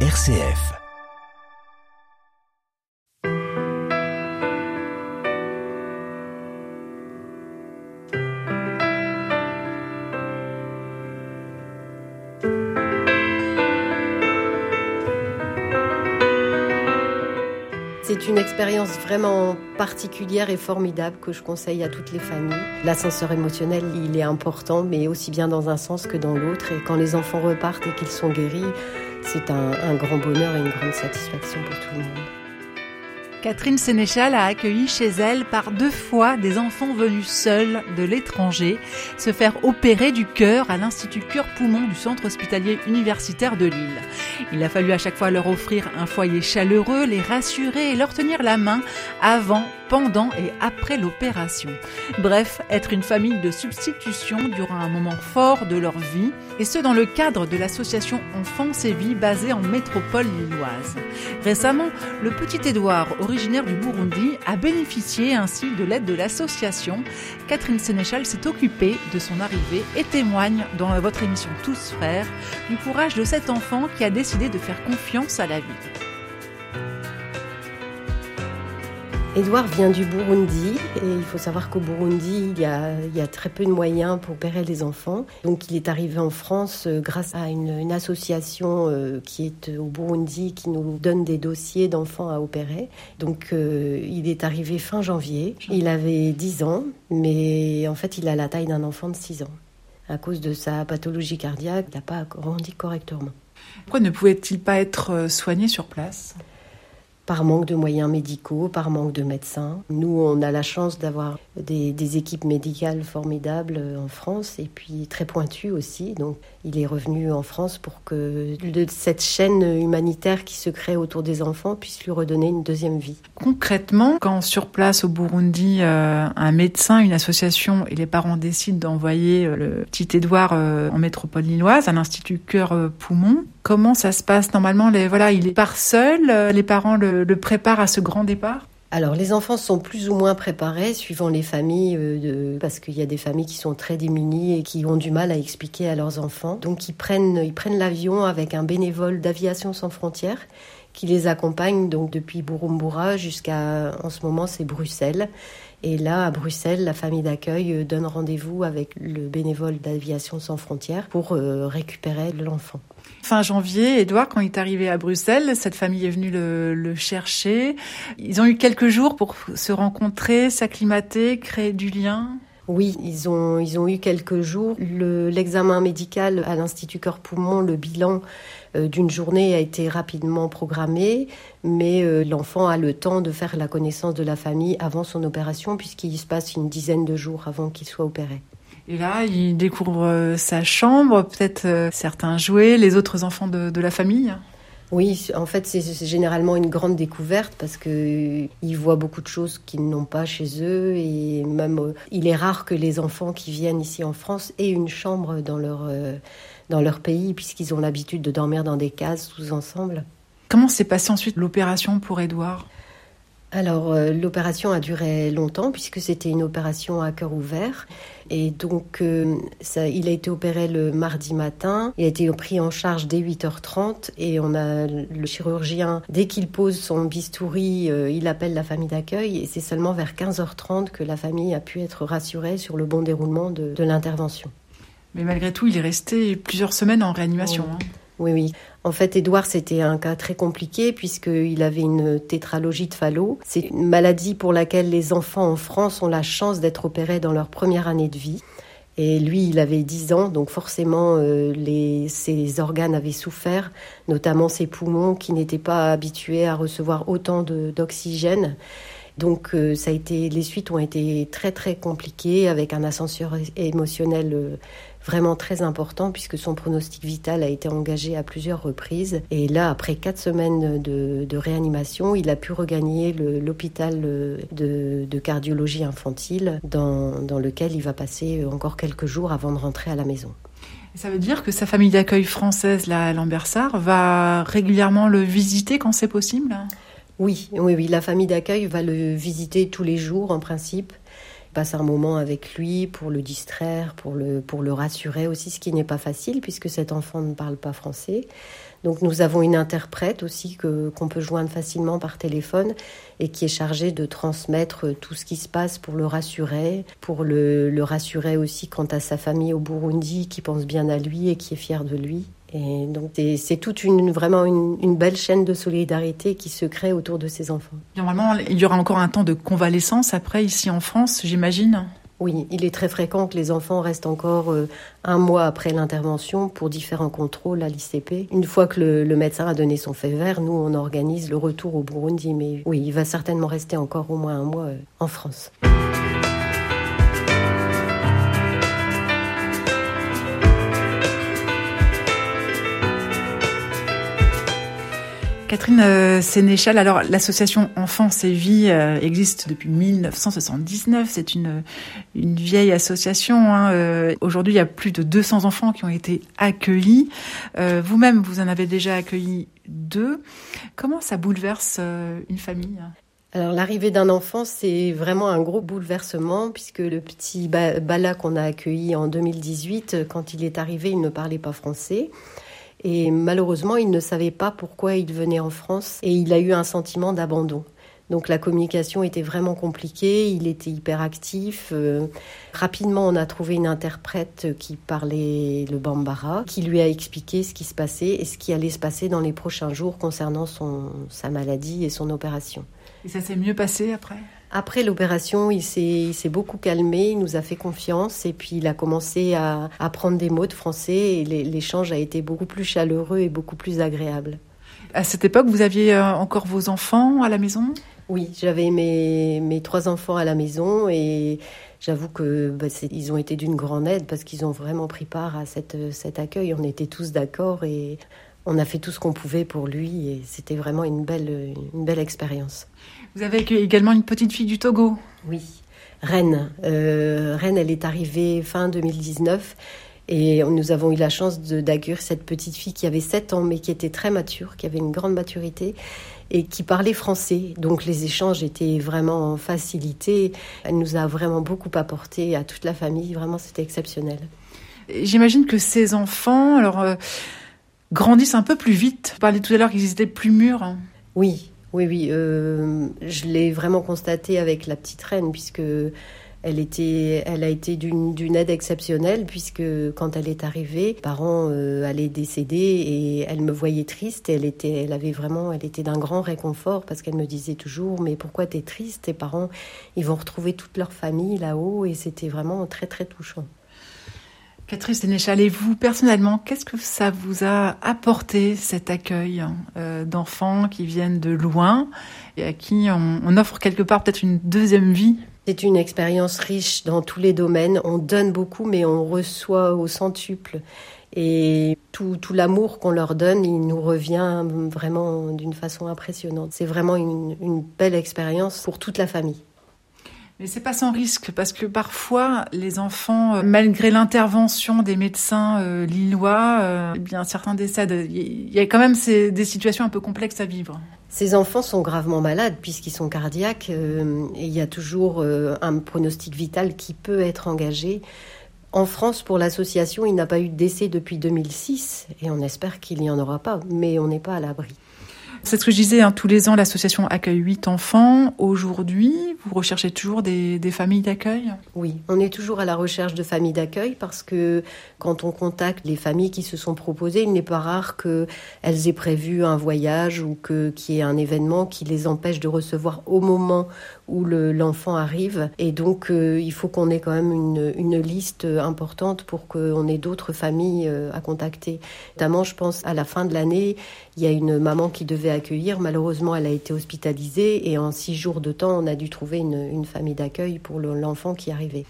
RCF. Expérience vraiment particulière et formidable que je conseille à toutes les familles. L'ascenseur émotionnel, il est important, mais aussi bien dans un sens que dans l'autre. Et quand les enfants repartent et qu'ils sont guéris, c'est un, un grand bonheur et une grande satisfaction pour tout le monde. Catherine Sénéchal a accueilli chez elle par deux fois des enfants venus seuls de l'étranger se faire opérer du cœur à l'Institut Cœur-Poumon du Centre hospitalier universitaire de Lille. Il a fallu à chaque fois leur offrir un foyer chaleureux, les rassurer et leur tenir la main avant, pendant et après l'opération. Bref, être une famille de substitution durant un moment fort de leur vie, et ce dans le cadre de l'association Enfance et Vie basée en métropole lilloise. Récemment, le petit Édouard, du Burundi, a bénéficié ainsi de l'aide de l'association. Catherine Sénéchal s'est occupée de son arrivée et témoigne dans votre émission Tous Frères du courage de cet enfant qui a décidé de faire confiance à la vie. Edouard vient du Burundi et il faut savoir qu'au Burundi, il y, a, très peu de moyens pour opérer les enfants. Donc il est arrivé en France euh, grâce à une, association euh, qui est au Burundi qui nous donne des dossiers d'enfants à opérer. Donc euh, il est arrivé fin janvier. Il avait 10 ans, mais en fait il a la taille d'un enfant de 6 ans. À cause de sa pathologie cardiaque, il n'a pas grandi correctement. Pourquoi ne pouvait-il pas être soigné sur place? Par manque de moyens médicaux, par manque de médecins. Nous, on a la chance d'avoir des, équipes médicales formidables en France et puis très pointues aussi. Donc, il est revenu en France pour que cette chaîne humanitaire qui se crée autour des enfants puisse lui redonner une deuxième vie. Concrètement, quand sur place au Burundi, euh, un médecin, une association et les parents décident d'envoyer euh, le petit Édouard euh, en métropole lilloise à l'Institut Cœur-Poumon, comment ça se passe normalement les, Voilà, il part seul, les parents le, préparent à ce grand départ? Alors les enfants sont plus ou moins préparés suivant les familles, euh, parce qu'il y a des familles qui sont très démunies et qui ont du mal à expliquer à leurs enfants. Donc ils prennent, ils prennent l'avion avec un bénévole d'aviation sans frontières qui les accompagne donc depuis Burumbura jusqu'à en ce moment c'est Bruxelles. Et là, à Bruxelles, la famille d'accueil donne rendez-vous avec le bénévole d'Aviation sans frontières pour euh, récupérer l'enfant. Fin janvier, Edouard, quand il est arrivé à Bruxelles, cette famille est venue le, le chercher. Ils ont eu quelques jours pour se rencontrer, s'acclimater, créer du lien. Oui, ils ont, ils ont eu quelques jours. L'examen médical à l'Institut Cœur-Poumon, le bilan euh, d'une journée a été rapidement programmé, mais euh, l'enfant a le temps de faire la connaissance de la famille avant son opération, puisqu'il se passe une dizaine de jours avant qu'il soit opéré. Et là, il découvre euh, sa chambre, peut-être certains jouets, les autres enfants de la famille oui, en fait, c'est généralement une grande découverte parce que ils voient beaucoup de choses qu'ils n'ont pas chez eux et même euh, il est rare que les enfants qui viennent ici en France aient une chambre dans leur euh, dans leur pays puisqu'ils ont l'habitude de dormir dans des cases tous ensemble. Comment s'est passée ensuite l'opération pour Édouard? Alors euh, l'opération a duré longtemps puisque c'était une opération à cœur ouvert et donc euh, ça, il a été opéré le mardi matin, il a été pris en charge dès 8h30 et on a le chirurgien dès qu'il pose son bistouri, euh, il appelle la famille d'accueil et c'est seulement vers 15h30 que la famille a pu être rassurée sur le bon déroulement de, de l'intervention. Mais malgré tout, il est resté plusieurs semaines en réanimation. Oui. Hein. Oui, oui. En fait, Édouard, c'était un cas très compliqué puisqu'il avait une tétralogie de Fallot. C'est une maladie pour laquelle les enfants en France ont la chance d'être opérés dans leur première année de vie. Et lui, il avait 10 ans, donc forcément, euh, ses organes avaient souffert, notamment ses poumons qui n'étaient pas habitués à recevoir autant d'oxygène. Donc euh, ça a été, les suites ont été très très compliquées avec un ascenseur émotionnel euh, vraiment très important puisque son pronostic vital a été engagé à plusieurs reprises. Et là, après quatre semaines de, réanimation, il a pu regagner l'hôpital de, de, cardiologie infantile dans, dans lequel il va passer encore quelques jours avant de rentrer à la maison. Ça veut dire que sa famille d'accueil française, Lambersart, va régulièrement le visiter quand c'est possible? Oui, oui, oui. La famille d'accueil va le visiter tous les jours en principe passe un moment avec lui pour le distraire, pour le, pour le rassurer aussi, ce qui n'est pas facile puisque cet enfant ne parle pas français. Donc nous avons une interprète aussi que qu'on peut joindre facilement par téléphone et qui est chargée de transmettre tout ce qui se passe pour le rassurer, pour le, le rassurer aussi quant à sa famille au Burundi qui pense bien à lui et qui est fière de lui. Et donc c'est toute une vraiment une, une, belle chaîne de solidarité qui se crée autour de ces enfants. Normalement, il y aura encore un temps de convalescence après ici en France, j'imagine. Oui, il est très fréquent que les enfants restent encore euh, un mois après l'intervention pour différents contrôles à l'ICP. Une fois que le, le, médecin a donné son fait vert, nous, on organise le retour au Burundi. Mais oui, il va certainement rester encore au moins un mois euh, en France. Catherine euh, Sénéchal, alors l'association Enfance et Vie euh, existe depuis 1979. C'est une, une vieille association. Hein. Euh, Aujourd'hui, il y a plus de 200 enfants qui ont été accueillis. Vous-même, vous en avez déjà accueilli deux. Comment ça bouleverse une famille alors l'arrivée d'un enfant, c'est vraiment un gros bouleversement puisque le petit Bala qu'on a accueilli en 2018, quand il est arrivé, il ne parlait pas français. Et malheureusement, il ne savait pas pourquoi il venait en France et il a eu un sentiment d'abandon. Donc la communication était vraiment compliquée, il était hyper actif. Euh, rapidement, on a trouvé une interprète qui parlait le bambara, qui lui a expliqué ce qui se passait et ce qui allait se passer dans les prochains jours concernant son, sa maladie et son opération. Et ça s'est mieux passé après? Après l'opération, il s'est beaucoup calmé, il nous a fait confiance et puis il a commencé à apprendre des mots de français et l'échange a été beaucoup plus chaleureux et beaucoup plus agréable. À cette époque, vous aviez euh, encore vos enfants à la maison? Oui, j'avais mes, mes trois enfants à la maison et j'avoue que bah, ils ont été d'une grande aide parce qu'ils ont vraiment pris part à cette, cet accueil. On était tous d'accord et on a fait tout ce qu'on pouvait pour lui et c'était vraiment une belle, une belle expérience. Vous avez également une petite fille du Togo Oui, Rennes. Euh, Rennes, elle est arrivée fin 2019 et nous avons eu la chance d'accueillir cette petite fille qui avait 7 ans mais qui était très mature, qui avait une grande maturité et qui parlait français. Donc les échanges étaient vraiment facilités. Elle nous a vraiment beaucoup apporté à toute la famille. Vraiment, c'était exceptionnel. J'imagine que ces enfants, alors... Euh, grandissent un peu plus vite. Vous parliez tout à l'heure qu'ils étaient plus mûrs. Oui, oui, oui. Euh, je l'ai vraiment constaté avec la petite reine, puisque elle, était, elle a été d'une aide exceptionnelle, puisque quand elle est arrivée, les parents euh, allaient décéder et elle me voyait triste. Et elle, était, elle avait vraiment, elle était d'un grand réconfort, parce qu'elle me disait toujours Mais pourquoi tu es triste? Tes parents, ils vont retrouver toute leur famille là-haut. Et c'était vraiment très, très touchant. Catherine Sénéchal, et vous personnellement, qu'est-ce que ça vous a apporté cet accueil euh, d'enfants qui viennent de loin et à qui on, offre quelque part peut-être une deuxième vie? C'est une expérience riche dans tous les domaines. On donne beaucoup, mais on reçoit au centuple. Et tout, tout l'amour qu'on leur donne, il nous revient vraiment d'une façon impressionnante. C'est vraiment une belle expérience pour toute la famille. Mais c'est pas sans risque parce que parfois les enfants, euh, malgré l'intervention des médecins euh, lillois, euh, eh bien certains décèdent. Il y a quand même des situations un peu complexes à vivre. Ces enfants sont gravement malades puisqu'ils sont cardiaques et il y a toujours un pronostic vital qui peut être engagé. En France, pour l'association, il n'a pas eu de décès depuis 2006 et on espère qu'il n'y en aura pas, mais on n'est pas à l'abri. C'est ce que je disais, hein, tous les ans, l'association accueille 8 enfants. Aujourd'hui, vous recherchez toujours des, familles d'accueil? Oui, on est toujours à la recherche de familles d'accueil parce que quand on contacte les familles qui se sont proposées, il n'est pas rare qu'elles aient prévu un voyage ou qu'il y ait un événement qui les empêche de recevoir au moment où l'enfant arrive. Et donc, euh, il faut qu'on ait quand même une, une liste importante pour qu'on ait d'autres familles euh, à contacter. Notamment, je pense, à la fin de l'année, il y a une maman qui devait Malheureusement, elle a été hospitalisée et en six jours de temps, on a dû trouver une, famille d'accueil pour l'enfant qui arrivait.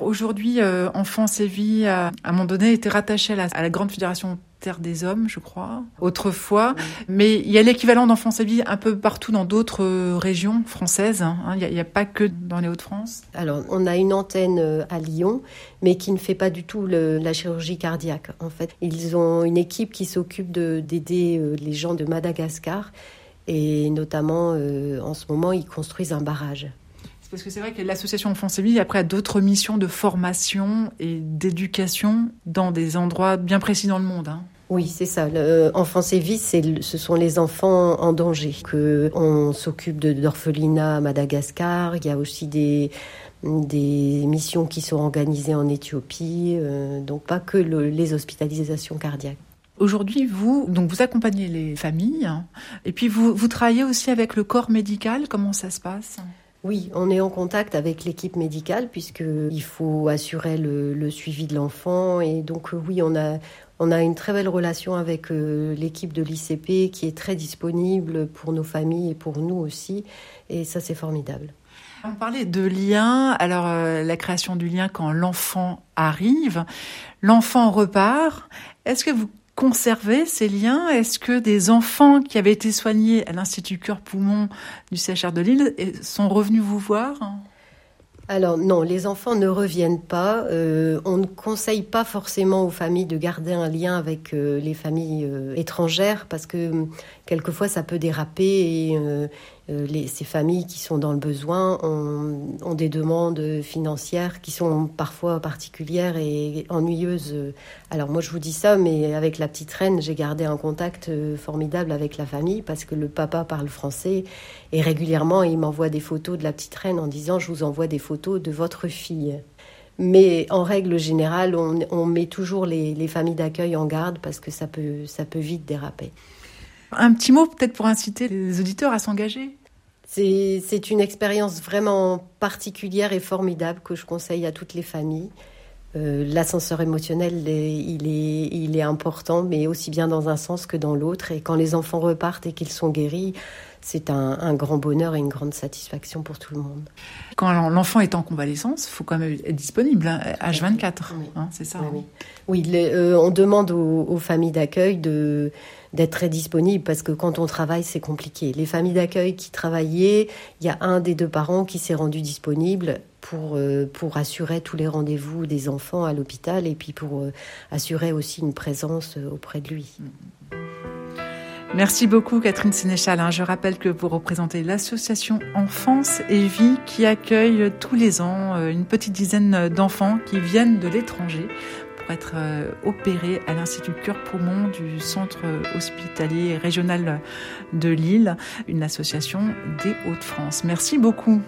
Aujourd'hui, euh, Enfance et Vie, a, à un moment donné, était rattaché à la Grande Fédération Terre des Hommes, je crois, autrefois. Mais il y a l'équivalent d'Enfance et Vie un peu partout dans d'autres régions françaises. Hein. Il n'y a, a, pas que dans les Hauts-de-France. Alors, on a une antenne euh, à Lyon, mais qui ne fait pas du tout le, la chirurgie cardiaque, en fait. Ils ont une équipe qui s'occupe d'aider euh, les gens de Madagascar. Et notamment, euh, en ce moment, ils construisent un barrage Parce que c'est vrai que l'association Enfance et Vie, après, a d'autres missions de formation et d'éducation dans des endroits bien précis dans le monde. Hein. Oui, c'est ça. Enfance et Vie, ce sont les enfants en danger. Que on s'occupe d'orphelinat à Madagascar. Il y a aussi des, des missions qui sont organisées en Éthiopie. Euh, donc pas que les hospitalisations cardiaques. Aujourd'hui, vous, donc vous accompagnez les familles, hein, et puis vous, vous travaillez aussi avec le corps médical. Comment ça se passe? Oui, on est en contact avec l'équipe médicale puisqu'il faut assurer le, suivi de l'enfant et donc euh, oui, on a on a une très belle relation avec euh, l'équipe de l'ICP qui est très disponible pour nos familles et pour nous aussi et ça c'est formidable. On parlait de lien, alors euh, la création du lien quand l'enfant arrive, l'enfant repart. Est-ce que vous conserver ces liens? Est-ce que des enfants qui avaient été soignés à l'Institut Cœur-Poumon du CHR de Lille sont revenus vous voir? Alors non, les enfants ne reviennent pas. Euh, on ne conseille pas forcément aux familles de garder un lien avec euh, les familles euh, étrangères parce que hum, quelquefois ça peut déraper et ces familles qui sont dans le besoin ont, des demandes financières qui sont parfois particulières et ennuyeuses. Alors moi je vous dis ça, mais avec la petite reine, j'ai gardé un contact formidable avec la famille parce que le papa parle français et régulièrement il m'envoie des photos de la petite reine en disant je vous envoie des photos de votre fille. Mais en règle générale, on, met toujours les, familles d'accueil en garde parce que ça peut, ça peut vite déraper. Un petit mot peut-être pour inciter les auditeurs à s'engager c'est une expérience vraiment particulière et formidable que je conseille à toutes les familles. Euh, l'ascenseur émotionnel, il il est important, mais aussi bien dans un sens que dans l'autre. Et quand les enfants repartent et qu'ils sont guéris, c'est un, grand bonheur et une grande satisfaction pour tout le monde. Quand l'enfant est en convalescence, il faut quand même être disponible, H24, hein, hein, c'est ça Oui, oui. Euh, on demande aux, familles d'accueil d'être très disponibles parce que quand on travaille, c'est compliqué. Les familles d'accueil qui travaillaient, il y a un des deux parents qui s'est rendu disponible pour, euh, pour assurer tous les rendez-vous des enfants à l'hôpital et puis pour euh, assurer aussi une présence auprès de lui. Mm. Merci beaucoup Catherine Sénéchal. Hein. Je rappelle que vous représentez l'association Enfance et Vie qui accueille tous les ans euh, une petite dizaine d'enfants qui viennent de l'étranger pour être euh, opérés à l'Institut Cœur-Poumon du Centre hospitalier régional de Lille, une association des Hauts-de-France. Merci beaucoup.